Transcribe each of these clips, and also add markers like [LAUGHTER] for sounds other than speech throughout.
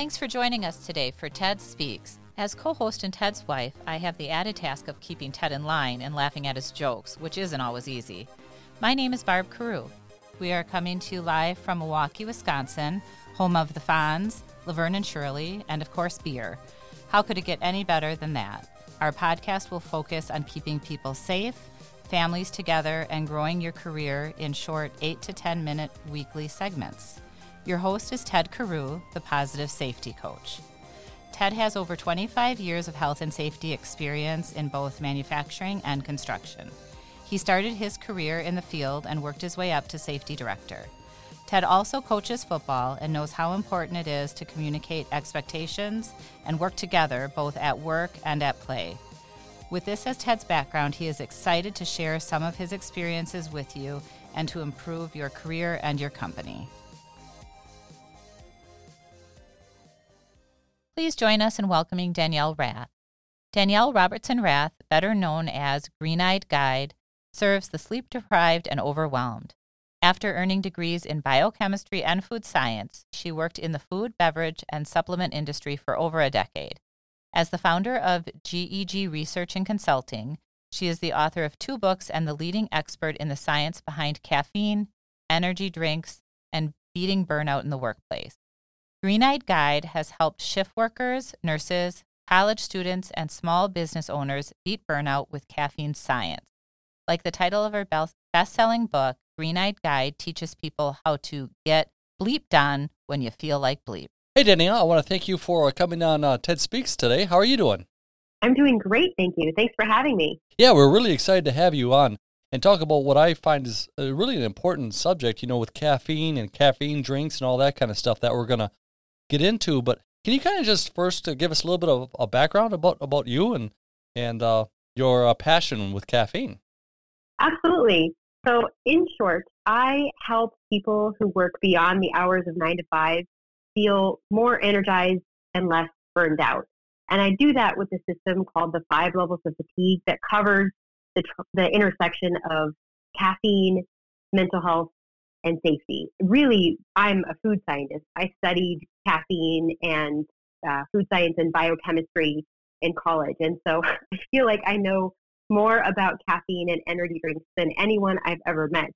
Thanks for joining us today for TED Speaks. As co host and Ted's wife, I have the added task of keeping Ted in line and laughing at his jokes, which isn't always easy. My name is Barb Carew. We are coming to you live from Milwaukee, Wisconsin, home of the Fonz, Laverne and Shirley, and of course, beer. How could it get any better than that? Our podcast will focus on keeping people safe, families together, and growing your career in short 8 to 10 minute weekly segments. Your host is Ted Carew, the Positive Safety Coach. Ted has over 25 years of health and safety experience in both manufacturing and construction. He started his career in the field and worked his way up to safety director. Ted also coaches football and knows how important it is to communicate expectations and work together both at work and at play. With this as Ted's background, he is excited to share some of his experiences with you and to improve your career and your company. Please join us in welcoming Danielle Rath. Danielle Robertson Rath, better known as Green Eyed Guide, serves the sleep deprived and overwhelmed. After earning degrees in biochemistry and food science, she worked in the food, beverage, and supplement industry for over a decade. As the founder of GEG Research and Consulting, she is the author of two books and the leading expert in the science behind caffeine, energy drinks, and beating burnout in the workplace. Green Eyed Guide has helped shift workers, nurses, college students, and small business owners beat burnout with caffeine science. Like the title of her best selling book, Green Eyed Guide teaches people how to get bleep done when you feel like bleep. Hey, Danielle, I want to thank you for coming on uh, TED Speaks today. How are you doing? I'm doing great, thank you. Thanks for having me. Yeah, we're really excited to have you on and talk about what I find is really an important subject, you know, with caffeine and caffeine drinks and all that kind of stuff that we're going to get into. But can you kind of just first uh, give us a little bit of a background about, about you and, and uh, your uh, passion with caffeine? Absolutely. So, in short, I help people who work beyond the hours of nine to five feel more energized and less burned out. And I do that with a system called the five levels of fatigue that covers the, the intersection of caffeine, mental health, and safety. Really, I'm a food scientist. I studied caffeine and uh, food science and biochemistry in college. And so [LAUGHS] I feel like I know more about caffeine and energy drinks than anyone I've ever met.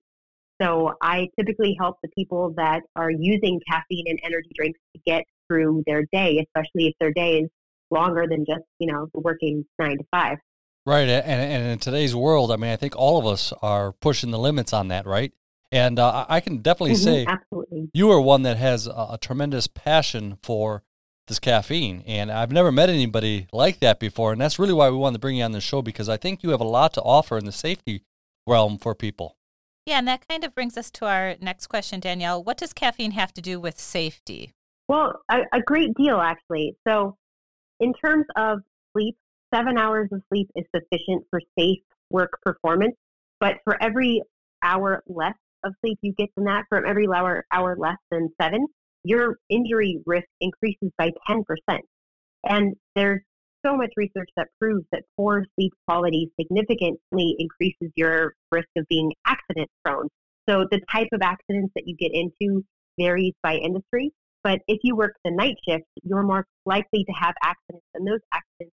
So I typically help the people that are using caffeine and energy drinks to get through their day, especially if their day is longer than just, you know, working nine to five. Right. And, and in today's world, I mean, I think all of us are pushing the limits on that, right? And uh, I can definitely mm-hmm, say absolutely. you are one that has a, a tremendous passion for this caffeine. And I've never met anybody like that before. And that's really why we wanted to bring you on the show because I think you have a lot to offer in the safety realm for people. Yeah, and that kind of brings us to our next question, Danielle. What does caffeine have to do with safety? Well, a, a great deal, actually. So, in terms of sleep, seven hours of sleep is sufficient for safe work performance. But for every hour less of sleep you get than that, from every hour, hour less than seven, your injury risk increases by 10%. And there's so much research that proves that poor sleep quality significantly increases your risk of being accident prone. So the type of accidents that you get into varies by industry. But if you work the night shift, you're more likely to have accidents, and those accidents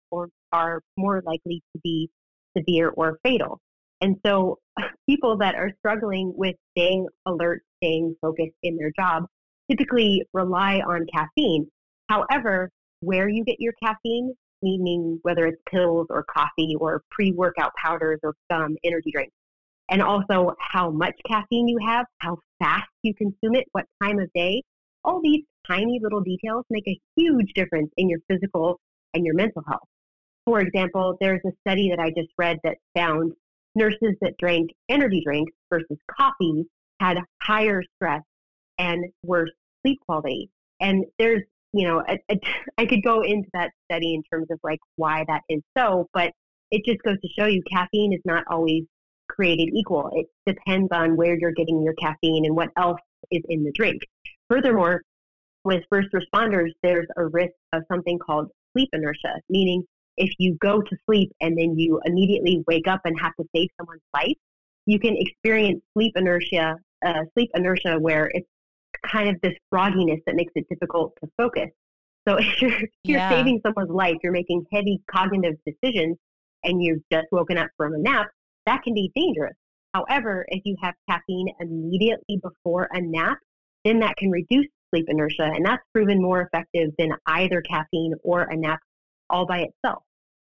are more likely to be severe or fatal. And so [LAUGHS] people that are struggling with staying alert, staying focused in their job typically rely on caffeine. However, where you get your caffeine, meaning whether it's pills or coffee or pre workout powders or some energy drinks, and also how much caffeine you have, how fast you consume it, what time of day, all these tiny little details make a huge difference in your physical and your mental health. For example, there's a study that I just read that found nurses that drank energy drinks versus coffee had higher stress and worse sleep quality. And there's, you know, [LAUGHS] I could go into that study in terms of like why that is so, but it just goes to show you caffeine is not always created equal. It depends on where you're getting your caffeine and what else is in the drink. Furthermore, with first responders, there's a risk of something called sleep inertia, meaning if you go to sleep and then you immediately wake up and have to save someone's life, you can experience sleep inertia, uh, sleep inertia where it's kind of this frogginess that makes it difficult to focus. So [LAUGHS] if you're, if you're Yeah. saving someone's life, you're making heavy cognitive decisions, and you've just woken up from a nap, that can be dangerous. However, if you have caffeine immediately before a nap, then that can reduce sleep inertia, and that's proven more effective than either caffeine or a nap all by itself.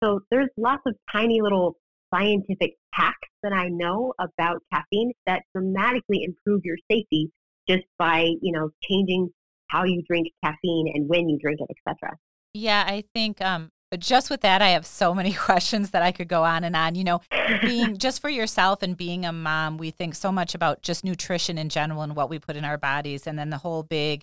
So there's lots of tiny little scientific hacks that I know about caffeine that dramatically improve your safety just by, you know, changing how you drink caffeine and when you drink it, etc. Yeah, I think um, just with that, I have so many [LAUGHS] questions that I could go on and on. You know, being [LAUGHS] just for yourself and being a mom, we think so much about just nutrition in general and what we put in our bodies, and then the whole big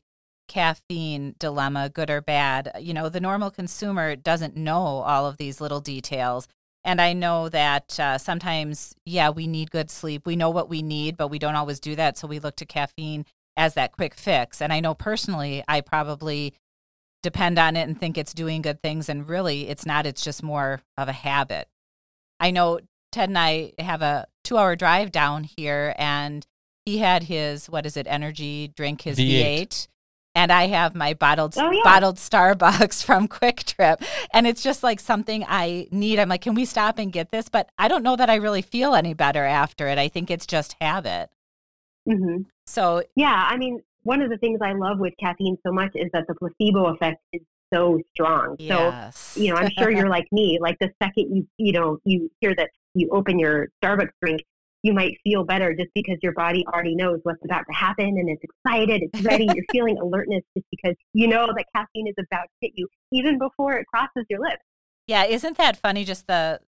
caffeine dilemma, good or bad. You know, the normal consumer doesn't know all of these little details. And I know that uh, sometimes, yeah, we need good sleep. We know what we need, but we don't always do that. So we look to caffeine as that quick fix. And I know personally, I probably depend on it and think it's doing good things. And really, it's not. It's just more of a habit. I know Ted and I have a two hour drive down here, and he had his, what is it, energy drink, his V8. V8. And I have my bottled Oh, yeah. bottled Starbucks [LAUGHS] from Kwik Trip, and it's just like something I need. I'm like, can we stop and get this? But I don't know that I really feel any better after it. I think it's just habit. hmm So Yeah, I mean, one of the things I love with caffeine so much is that the placebo effect is so strong. yes, So, you know, I'm sure you're like me. Like the second you, you know, you hear that you open your Starbucks drink, you might feel better just because your body already knows what's about to happen and it's excited, it's [LAUGHS] ready. you're feeling alertness just because you know that caffeine is about to hit you even before it crosses your lips. Yeah, isn't that funny? Just the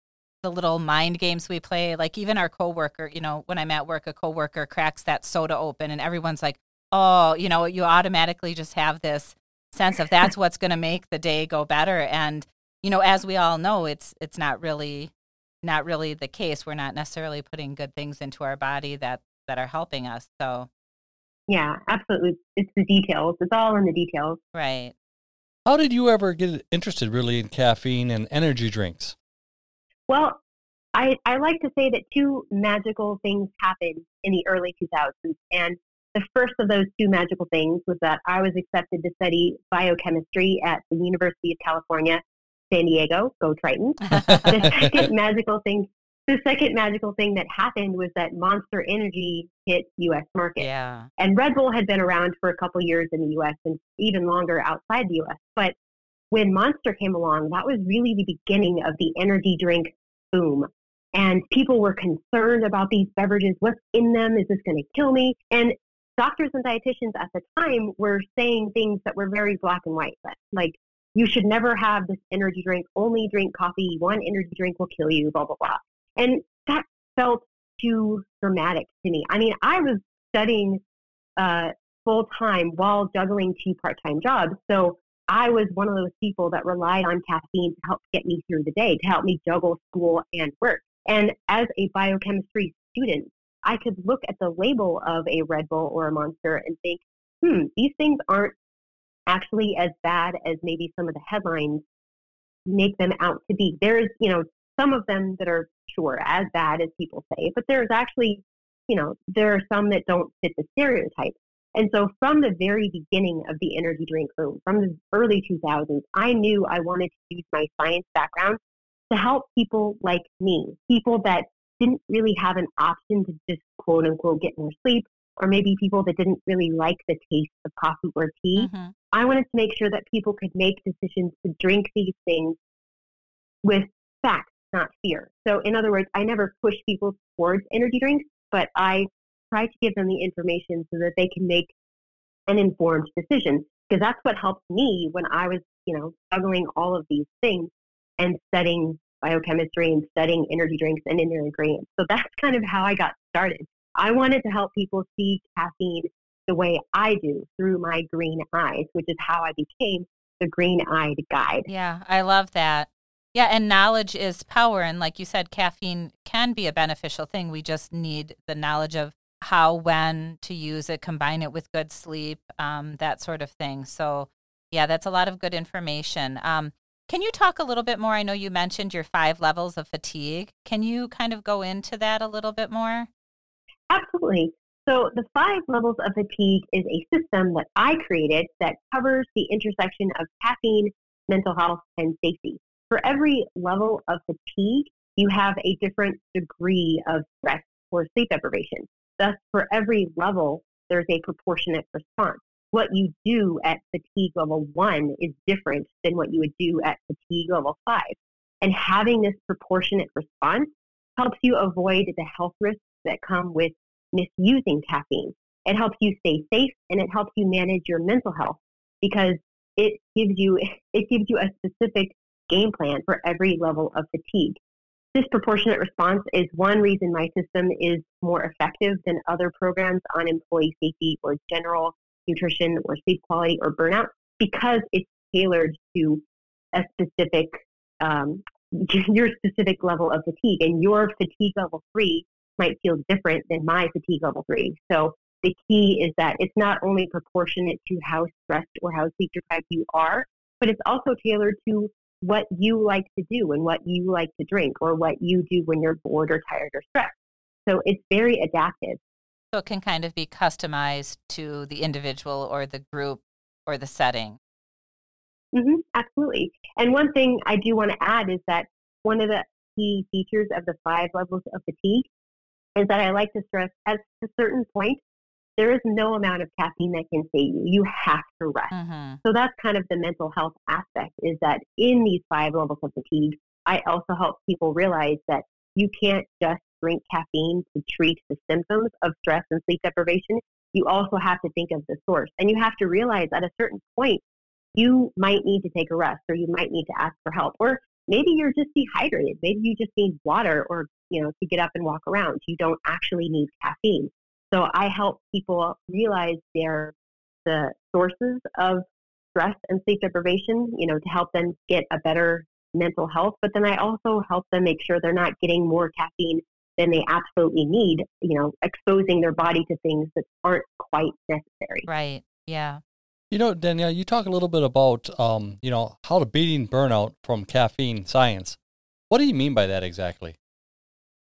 the little mind games we play. Like even our coworker, you know, when I'm at work, a coworker cracks that soda open, and everyone's like, "Oh, you know," you automatically just have this sense of that's [LAUGHS] what's going to make the day go better. And you know, as we all know, it's it's not really not really the case. We're not necessarily putting good things into our body that that are helping us. So Yeah, absolutely. It's the details. It's all in the details. right. How did you ever get interested really in caffeine and energy drinks? Well, I, I like to say that two magical things happened in the early 2000s. And the first of those two magical things was that I was accepted to study biochemistry at the University of California, San Diego. Go Triton. [LAUGHS] The second magical thing, the second magical thing that happened was that Monster Energy hit U.S. market. Yeah. And Red Bull had been around for a couple years in the US and even longer outside the US. But when Monster came along, that was really the beginning of the energy drink boom. And people were concerned about these beverages. What's in them? Is this going to kill me? And doctors and dietitians at the time were saying things that were very black and white. Like, you should never have this energy drink, only drink coffee. One energy drink will kill you, blah, blah, blah. And that felt too dramatic to me. I mean, I was studying uh, full time while juggling two part time jobs. So I was one of those people that relied on caffeine to help get me through the day, to help me juggle school and work. And as a biochemistry student, I could look at the label of a Red Bull or a Monster and think, hmm, these things aren't actually as bad as maybe some of the headlines make them out to be. There's, you know, some of them that are sure as bad as people say, but there's actually, you know, there are some that don't fit the stereotype. And so from the very beginning of the energy drink boom, from the early 2000s, I knew I wanted to use my science background to help people like me, people that didn't really have an option to just quote unquote get more sleep, or maybe people that didn't really like the taste of coffee or tea. hmm I wanted to make sure that people could make decisions to drink these things with facts, not fear. So, in other words, I never push people towards energy drinks, but I try to give them the information so that they can make an informed decision. Because that's what helped me when I was, you know, juggling all of these things and studying biochemistry and studying energy drinks and their ingredients. So that's kind of how I got started. I wanted to help people see caffeine the way I do through my green eyes, which is how I became the green eyed guide. Yeah, I love that. Yeah, and knowledge is power. And like you said, caffeine can be a beneficial thing. We just need the knowledge of how, when to use it, combine it with good sleep, um, that sort of thing. So, yeah, that's a lot of good information. Um, can you talk a little bit more? I know you mentioned your five levels of fatigue. Can you kind of go into that a little bit more? Absolutely. So the five levels of fatigue is a system that I created that covers the intersection of caffeine, mental health, and safety. For every level of fatigue, you have a different degree of stress or sleep deprivation. Thus, for every level, there's a proportionate response. What you do at fatigue level one is different than what you would do at fatigue level five. And having this proportionate response helps you avoid the health risks that come with misusing caffeine. It helps you stay safe and it helps you manage your mental health because it gives you [LAUGHS] it gives you a specific game plan for every level of fatigue. This proportionate response is one reason my system is more effective than other programs on employee safety or general nutrition or sleep quality or burnout because it's tailored to a specific um, [LAUGHS] your specific level of fatigue and your fatigue level three might feel different than my fatigue level three. So the key is that it's not only proportionate to how stressed or how sleep deprived you are, but it's also tailored to what you like to do and what you like to drink or what you do when you're bored or tired or stressed. So it's very adaptive. So it can kind of be customized to the individual or the group or the setting. Mm-hmm, absolutely. And one thing I do want to add is that one of the key features of the five levels of fatigue is that I like to stress at a certain point, there is no amount of caffeine that can save you. You have to rest. Mm-hmm. So that's kind of the mental health aspect is that in these five levels of fatigue, I also help people realize that you can't just drink caffeine to treat the symptoms of stress and sleep deprivation. You also have to think of the source. And you have to realize at a certain point, you might need to take a rest or you might need to ask for help. Or maybe you're just dehydrated. Maybe you just need water or, you know, to get up and walk around. You don't actually need caffeine. So I help people realize their the sources of stress and sleep deprivation, you know, to help them get a better mental health. But then I also help them make sure they're not getting more caffeine than they absolutely need, you know, exposing their body to things that aren't quite necessary. Right. Yeah. You know, Danielle, you talk a little bit about, um, you know, how to beating burnout from caffeine science. What do you mean by that exactly?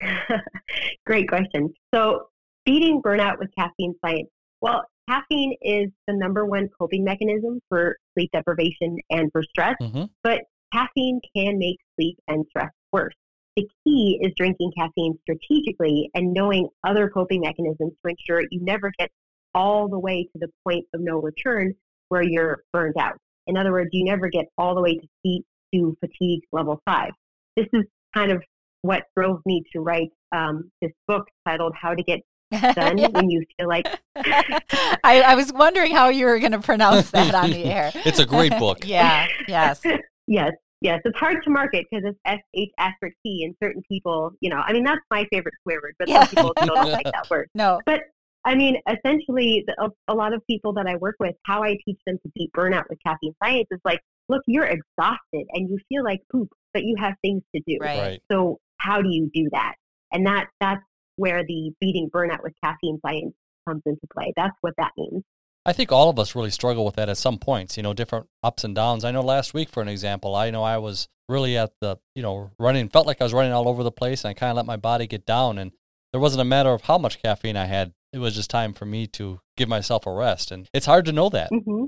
[LAUGHS] Great question. So, beating burnout with caffeine science. Well, caffeine is the number one coping mechanism for sleep deprivation and for stress, mm-hmm. but caffeine can make sleep and stress worse. The key is drinking caffeine strategically and knowing other coping mechanisms to ensure you never get all the way to the point of no return where you're burned out. In other words, you never get all the way to, heat, to fatigue level five. This is kind of what drove me to write um, this book titled How to Get Done [LAUGHS] When You Feel Like. I, I, was wondering how you were going to pronounce that on the air. [LAUGHS] it's a great book. [LAUGHS] yeah, yes. yes, yes. It's hard to market because it's S H asterisk T, and certain people, you know, I mean, that's my favorite swear word, but yeah. some people don't like that word. No. But I mean, essentially, a, a, lot of people that I work with, how I teach them to beat burnout with caffeine science is like, look, you're exhausted and you feel like poop, but you have things to do. Right. So how do you do that? And that that's where the beating burnout with caffeine science comes into play. That's what that means. I think all of us really struggle with that at some points, you know, different ups and downs. I know last week, for an example, I know I was really at the, you know, running, felt like I was running all over the place and I kind of let my body get down. And there wasn't a matter of how much caffeine I had it was just time for me to give myself a rest. And it's hard to know that. Mm-hmm.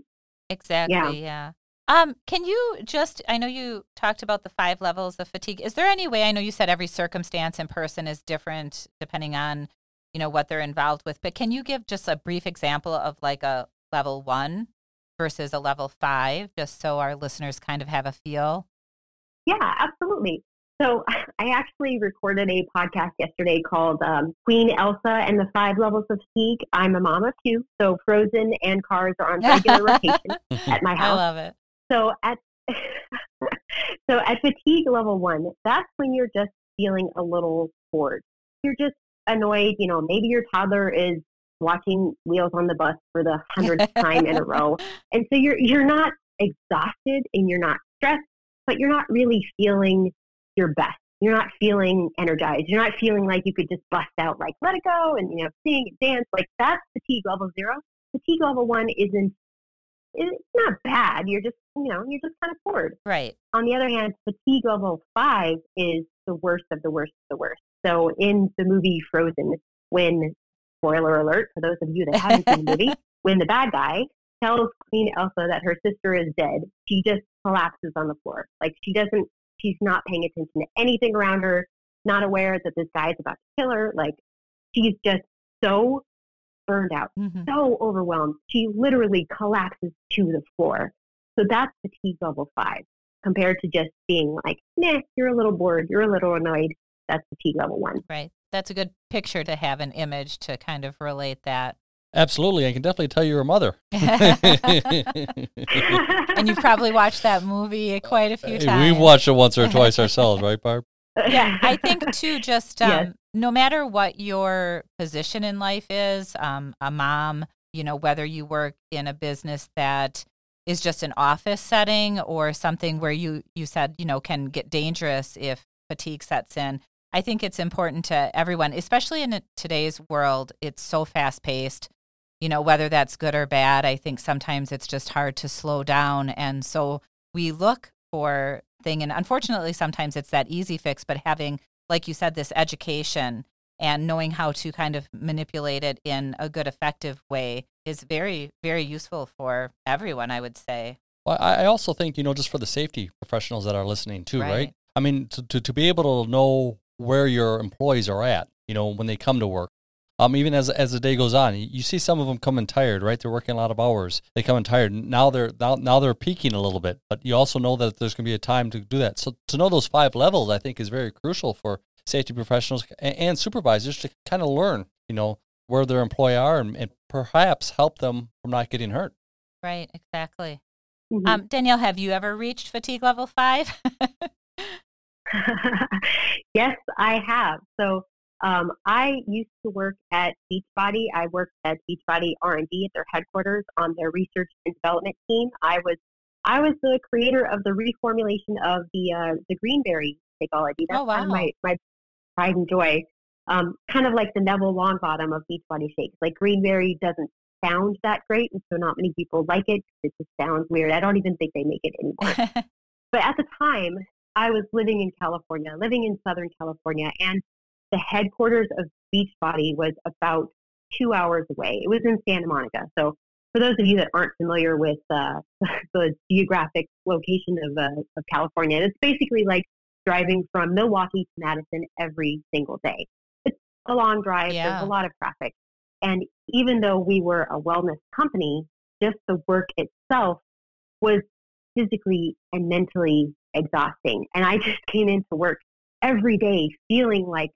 Exactly. Yeah. yeah. Um, can you just, I know you talked about the five levels of fatigue. Is there any way, I know you said every circumstance in person is different depending on, you know, what they're involved with, but can you give just a brief example of like a level one versus a level five, just so our listeners kind of have a feel? Yeah, absolutely. So [LAUGHS] I actually recorded a podcast yesterday called um, Queen Elsa and the Five Levels of Fatigue. I'm a mom of two, so Frozen and Cars are on [LAUGHS] regular rotation at my house. I love it. So at [LAUGHS] so at fatigue level one, that's when you're just feeling a little bored. You're just annoyed. You know, maybe your toddler is watching Wheels on the Bus for the hundredth time in a row, and so you're you're not exhausted and you're not stressed, but you're not really feeling your best. You're not feeling energized. You're not feeling like you could just bust out like let it go and you know sing and dance. Like that's fatigue level zero. Fatigue level one isn't it's not bad. You're just you know you're just kind of bored. Right. On the other hand, fatigue level five is the worst of the worst of the worst. So in the movie Frozen, when spoiler alert for those of you that haven't seen the movie, [LAUGHS] when the bad guy tells Queen Elsa that her sister is dead, she just collapses on the floor. Like she doesn't, she's not paying attention to anything around her, not aware that this guy is about to kill her. Like she's just so burned out, mm-hmm. so overwhelmed. She literally collapses to the floor. So that's fatigue level five compared to just being like, nah, you're a little bored, you're a little annoyed. That's fatigue level one. Right. That's a good picture to have an image to kind of relate that. Absolutely. I can definitely tell you're a mother. [LAUGHS] [LAUGHS] and you've probably watched that movie quite a few times. We've watched it once or twice [LAUGHS] ourselves, right, Barb? Yeah, I think too, just um, yes. no matter what your position in life is, um, a mom, you know, whether you work in a business that is just an office setting or something where you you said you know can get dangerous if fatigue sets in i think it's important to everyone especially in today's world it's so fast paced you know whether that's good or bad i think sometimes it's just hard to slow down. And so we look for thing and unfortunately sometimes it's that easy fix but having like you said this education and knowing how to kind of manipulate it in a good effective way is very very useful for everyone i would say. Well i also think you know just for the safety professionals that are listening too right, right? i mean to, to, to be able to know where your employees are at you know when they come to work um, even as as the day goes on, you see some of them coming tired, right? They're working a lot of hours. They come in tired. Now they're now, now they're peaking a little bit, but you also know that there's going to be a time to do that. So to know those five levels, I think, is very crucial for safety professionals and, and supervisors to kind of learn, you know, where their employee are and, and, perhaps help them from not getting hurt. Right, exactly. Mm-hmm. Um, Danielle, have you ever reached fatigue level five? [LAUGHS] [LAUGHS] yes, I have. So um, I used to work at Beachbody. I worked at Beachbody R&D at their headquarters on their research and development team. I was I was the creator of the reformulation of the uh, the greenberry technology. That's oh, wow. my my pride and joy. Um, kind of like the Neville Longbottom of Beachbody shakes. Like greenberry doesn't sound that great, and so not many people like it. It just sounds weird. I don't even think they make it anymore. [LAUGHS] but at the time, I was living in California, living in Southern California, and the headquarters of Beachbody was about two hours away. It was in Santa Monica. So for those of you that aren't familiar with uh, [LAUGHS] the geographic location of, uh, of California, it's basically like driving from Milwaukee to Madison every single day. It's a long drive. Yeah. There's a lot of traffic. And even though we were a wellness company, just the work itself was physically and mentally exhausting. And I [LAUGHS] just came into work every day feeling like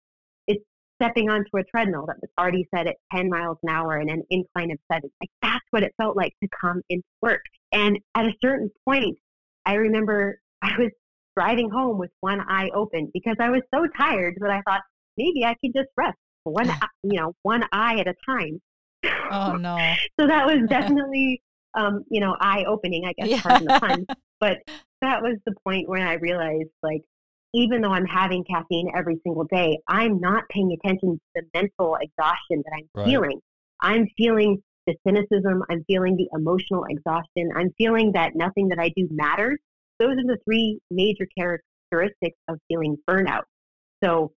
stepping onto a treadmill that was already set at 10 miles an hour and an incline of seven. Like that's what it felt like to come into work. And at a certain point, I remember [LAUGHS] I was driving home with one eye open because I was so tired that I thought maybe I could just rest one, [LAUGHS] you know, one eye at a time. Oh [LAUGHS] no! so that was definitely, um, you know, eye opening. I guess yeah. pardon the pun, but that was the point when I realized, like, even though I'm having caffeine every single day, I'm not paying attention to the mental exhaustion that I'm right. feeling. I'm feeling the cynicism. I'm feeling the emotional exhaustion. I'm feeling that nothing that I do matters those are the three major characteristics of feeling burnout. So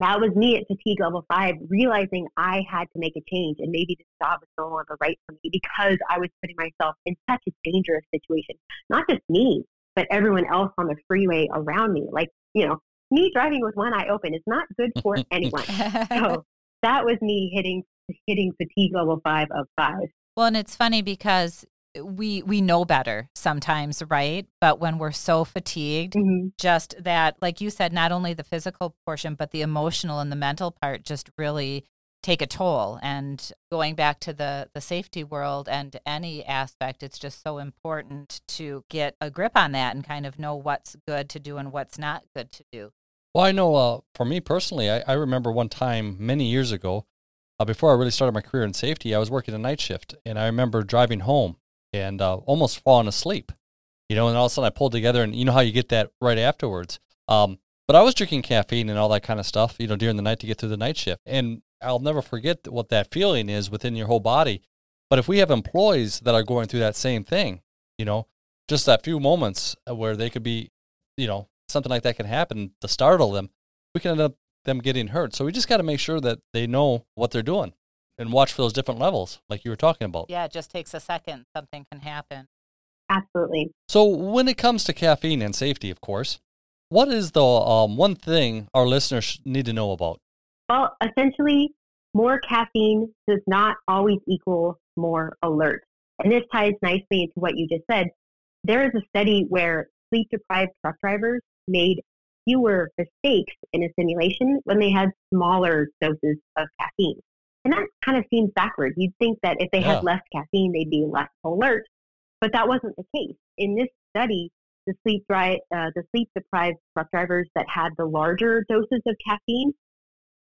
that was me at fatigue level five, realizing I had to make a change and maybe this job was no longer right for me because I was putting myself in such a dangerous situation. Not just me, but everyone else on the freeway around me. Like, you know, me driving with one eye open is not good for [LAUGHS] anyone. so [LAUGHS] that was me hitting hitting fatigue level five of five. Well, and it's funny because we we know better sometimes right but when we're so fatigued mm-hmm. just that like you said not only the physical portion but the emotional and the mental part just really take a toll and going back to the the safety world and any aspect it's just so important to get a grip on that and kind of know what's good to do and what's not good to do well i know uh, for me personally I, I remember one time many years ago uh, before i really started my career in safety i was working a night shift and i remember driving home and uh, almost falling asleep. You know, and all of a sudden I pulled together, and you know how you get that right afterwards. Um, but I was drinking caffeine and all that kind of stuff, you know, during the night to get through the night shift. And I'll never forget what that feeling is within your whole body. But if we have employees that are going through that same thing, you know, just that few moments where they could be, you know, something like that can happen to startle them, we can end up them getting hurt. So we just got to make sure that they know what they're doing. and watch for those different levels, like you were talking about. Yeah, it just takes a second. Something can happen. Absolutely. So, when it comes to caffeine and safety, of course, what is the um, one thing our listeners need to know about? Well, essentially, more caffeine does not always equal more alert. And this ties nicely into what you just said. There is a study where sleep deprived truck drivers made fewer mistakes in a simulation when they had smaller doses of caffeine. And that kind of seems backwards. You'd think that if they Yeah. had less caffeine, they'd be less alert, but that wasn't the case. In this study, the sleep dri- uh, the sleep deprived truck drivers that had the larger doses of caffeine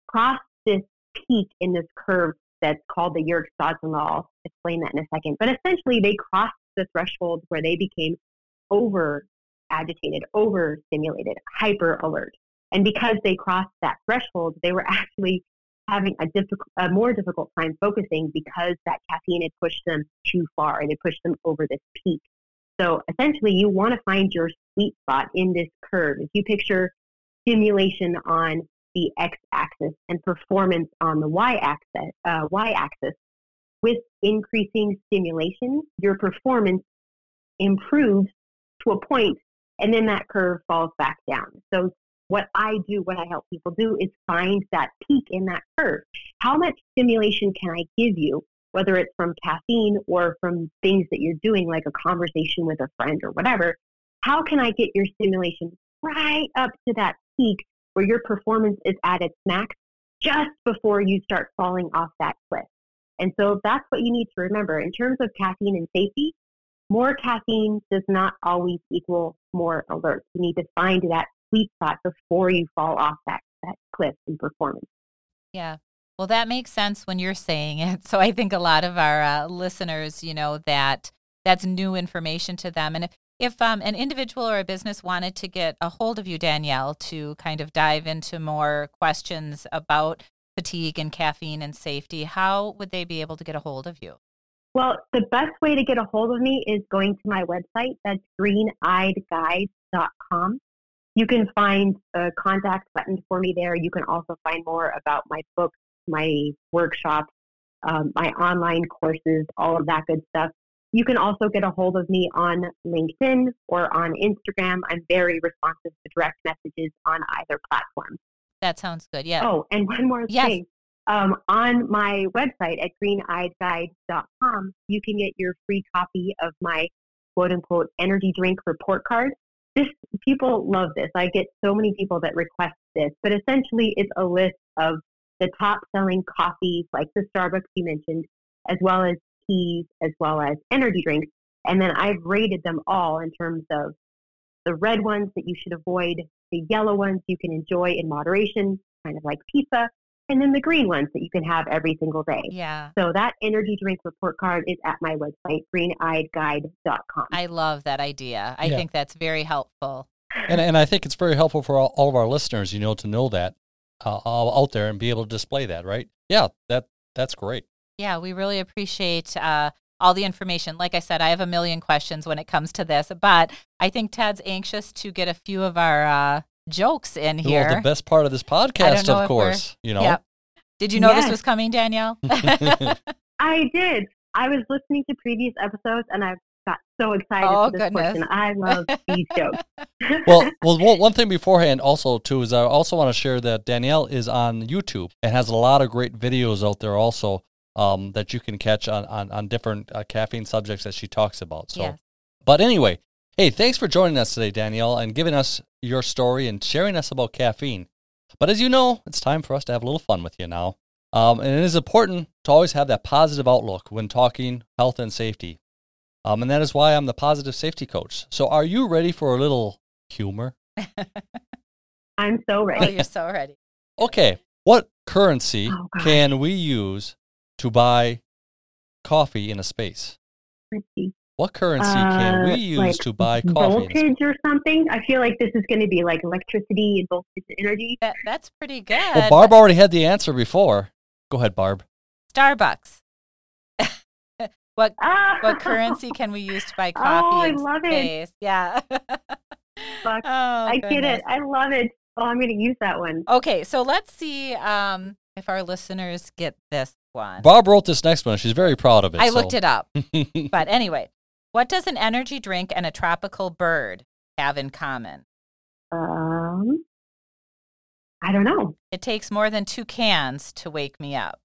crossed this peak in this curve that's called the Yerkes-Dodson law. I'll explain that in a second. But essentially, they crossed the threshold where they became over agitated, over stimulated, hyper alert. And because they crossed that threshold, they were [LAUGHS] actually having a, difficult, a more difficult time focusing because that caffeine had pushed them too far and it pushed them over this peak. So essentially, you want to find your sweet spot in this curve. If you picture stimulation on the x-axis and performance on the y-axis, uh, y-axis, with increasing stimulation, your performance improves to a point, and then that curve falls back down. So what I do, what I help people do, is find that peak in that curve. How much stimulation can I give you, whether it's from caffeine or from things that you're doing, like a conversation with a friend or whatever? How can I get your stimulation right up to that peak where your performance is at its max just before you start falling off that cliff? And so that's what you need to remember. In terms of caffeine and safety, more caffeine does not always equal more alert. You need to find that sweet spot before you fall off that, that cliff in performance. Yeah. Well, that makes sense when you're saying it. [LAUGHS] So I think a lot of our uh, listeners, you know, that that's new information to them. And if, if um, an individual or a business wanted to get a hold of you, Danielle, to kind of dive into more questions about fatigue and caffeine and safety, how would they be able to get a hold of you? Well, the best way to get a hold of me is going to my website. That's greeneyedguide.com. You can find a contact button for me there. You can also find more about my books, my workshops, um, my online courses, all of that good stuff. You can also get a hold of me on LinkedIn or on Instagram. I'm very responsive to direct messages on either platform. That sounds good. Yeah. Oh, and one more Yes. thing. Um, on my website at greeneyedguide.com, you can get your free copy of my quote unquote energy drink report card. This people love this. I get so many people that request this, but essentially it's a list of the top selling coffees like the Starbucks you mentioned, as well as teas, as well as energy drinks. And then I've rated them all in terms of the red ones that you should avoid, the yellow ones you can enjoy in moderation, kind of like pizza, and then the green ones that you can have every single day. Yeah. So that energy drink report card is at my website, greeneyedguide.com. I love that idea. I Yeah. think that's very helpful. And and I think it's very helpful for all, all of our listeners, you know, to know that uh, all out there and be able to display that, right? Yeah, that that's great. Yeah, we really appreciate uh, all the information. Like I said, I have a million questions when it comes to this, but I think Ted's anxious to get a few of our uh, jokes in here. Well, the best part of this podcast, of course, you know. Yep. Did you know this was coming, Danielle? [LAUGHS] [LAUGHS] I did. I was listening to previous episodes and I got so excited Oh, for this goodness. question. I love these jokes. [LAUGHS] well, well, one one thing beforehand also too is I also want to share that Danielle is on YouTube and has a lot of great videos out there also um, that you can catch on on, on different uh, caffeine subjects that she talks about. So, Yes. but anyway, hey, thanks for joining us today, Danielle, and giving us your story and sharing us about caffeine. But as you know, it's time for us to have a little fun with you now. Um, and it is important to always have that positive outlook when talking health and safety. Um, and that is why I'm the positive safety coach. So, are you ready for a little humor? I'm so oh, ready. you're so ready. Okay, what currency Oh, can we use to buy coffee in a space? Let's. What currency can we Uh, use like to buy coffee? In a space? Voltage or something? I feel like this is going to be like electricity and voltage and energy. That, that's pretty good. Well, Barb already had the answer before. Go ahead, Barb. Starbucks. [LAUGHS] what Ah! what currency can we use to buy coffee? [LAUGHS] Oh, coffee I in love it. Yeah. [LAUGHS] Fuck. Oh, I get it. I love it. Oh, I'm going to use that one. Okay, so let's see um, if our listeners get this one. Barb wrote this next one. She's very proud of it. I so- looked it up. [LAUGHS] but anyway, what does an energy drink and a tropical bird have in common? Um, I don't know. It takes more than two cans to wake me up.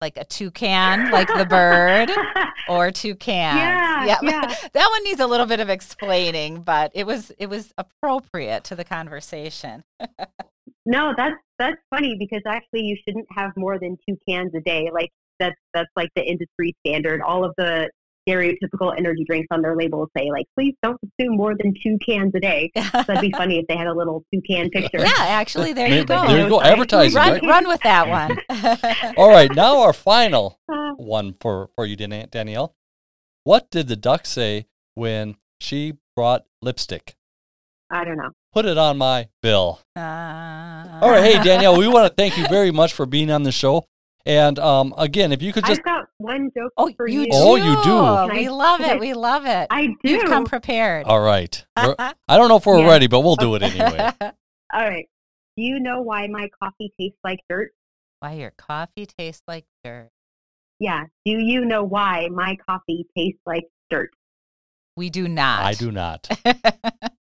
Like a toucan, like the bird, [LAUGHS] or two cans. Yeah, [LAUGHS] yeah. that one needs a little bit of explaining, but it was it was appropriate to the conversation. No, that's that's funny because actually you shouldn't have more than two cans a day. Like that's that's like the industry standard. All of the stereotypical energy drinks on their labels say like, please don't consume more than two cans a day. So that'd be funny if they had a little two can [LAUGHS] picture. yeah, actually, there you go. There you go. Advertising, Run, right? run with that one. [LAUGHS] [LAUGHS] All right, now our final Uh, one for for you, Danielle. What did the duck say when she brought lipstick? I don't know. Put it on my bill. Uh, All right, hey Danielle, we want to thank you very much for being on the show. And um, again, if you could just I've got one joke Oh, for you you. do. Oh, you do. We love it. We love it. I do. You've come prepared. all right. [LAUGHS] We're- I don't know if we're Yeah. ready, but we'll do it [LAUGHS] anyway. All right. Do you know why my coffee tastes like dirt? Why your coffee tastes like dirt? Yeah. Do you know why my coffee tastes like dirt? We do not. I do not. [LAUGHS]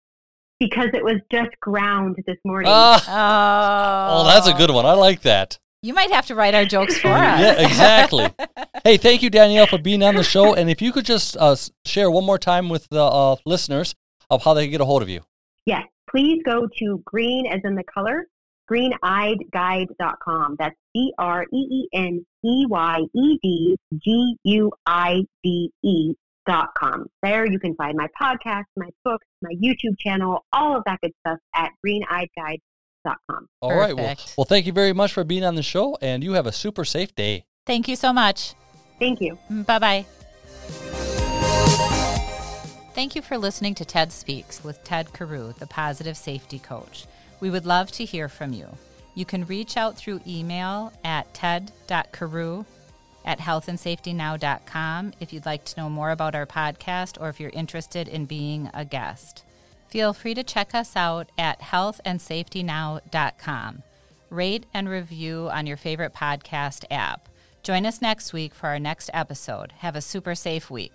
Because it was just ground this morning. Ah, oh, oh, that's a good one. I like that. You might have to write our jokes for [LAUGHS] us. Yeah, exactly. [LAUGHS] Hey, thank you, Danielle, for being on the show. And if you could just uh, share one more time with the uh, listeners of how they can get a hold of you. Yes. Please go to green as in the color, greeneyedguide.com. That's G R E E N E Y E D G U I D E dot com. There you can find my podcast, my books, my YouTube channel, all of that good stuff at greeneyedguide.com. All right. Well, Perfect. well, thank you very much for being on the show, and you have a super safe day. Thank you so much. Thank you. Mm, bye bye. Thank you for listening to TED Speaks with Ted Carew, the positive safety coach. We would love to hear from you. You can reach out through email at ted.carew at healthandsafetynow.com if you'd like to know more about our podcast or if you're interested in being a guest. Feel free to check us out at healthandsafetynow.com. Rate and review on your favorite podcast app. Join us next week for our next episode. Have a super safe week.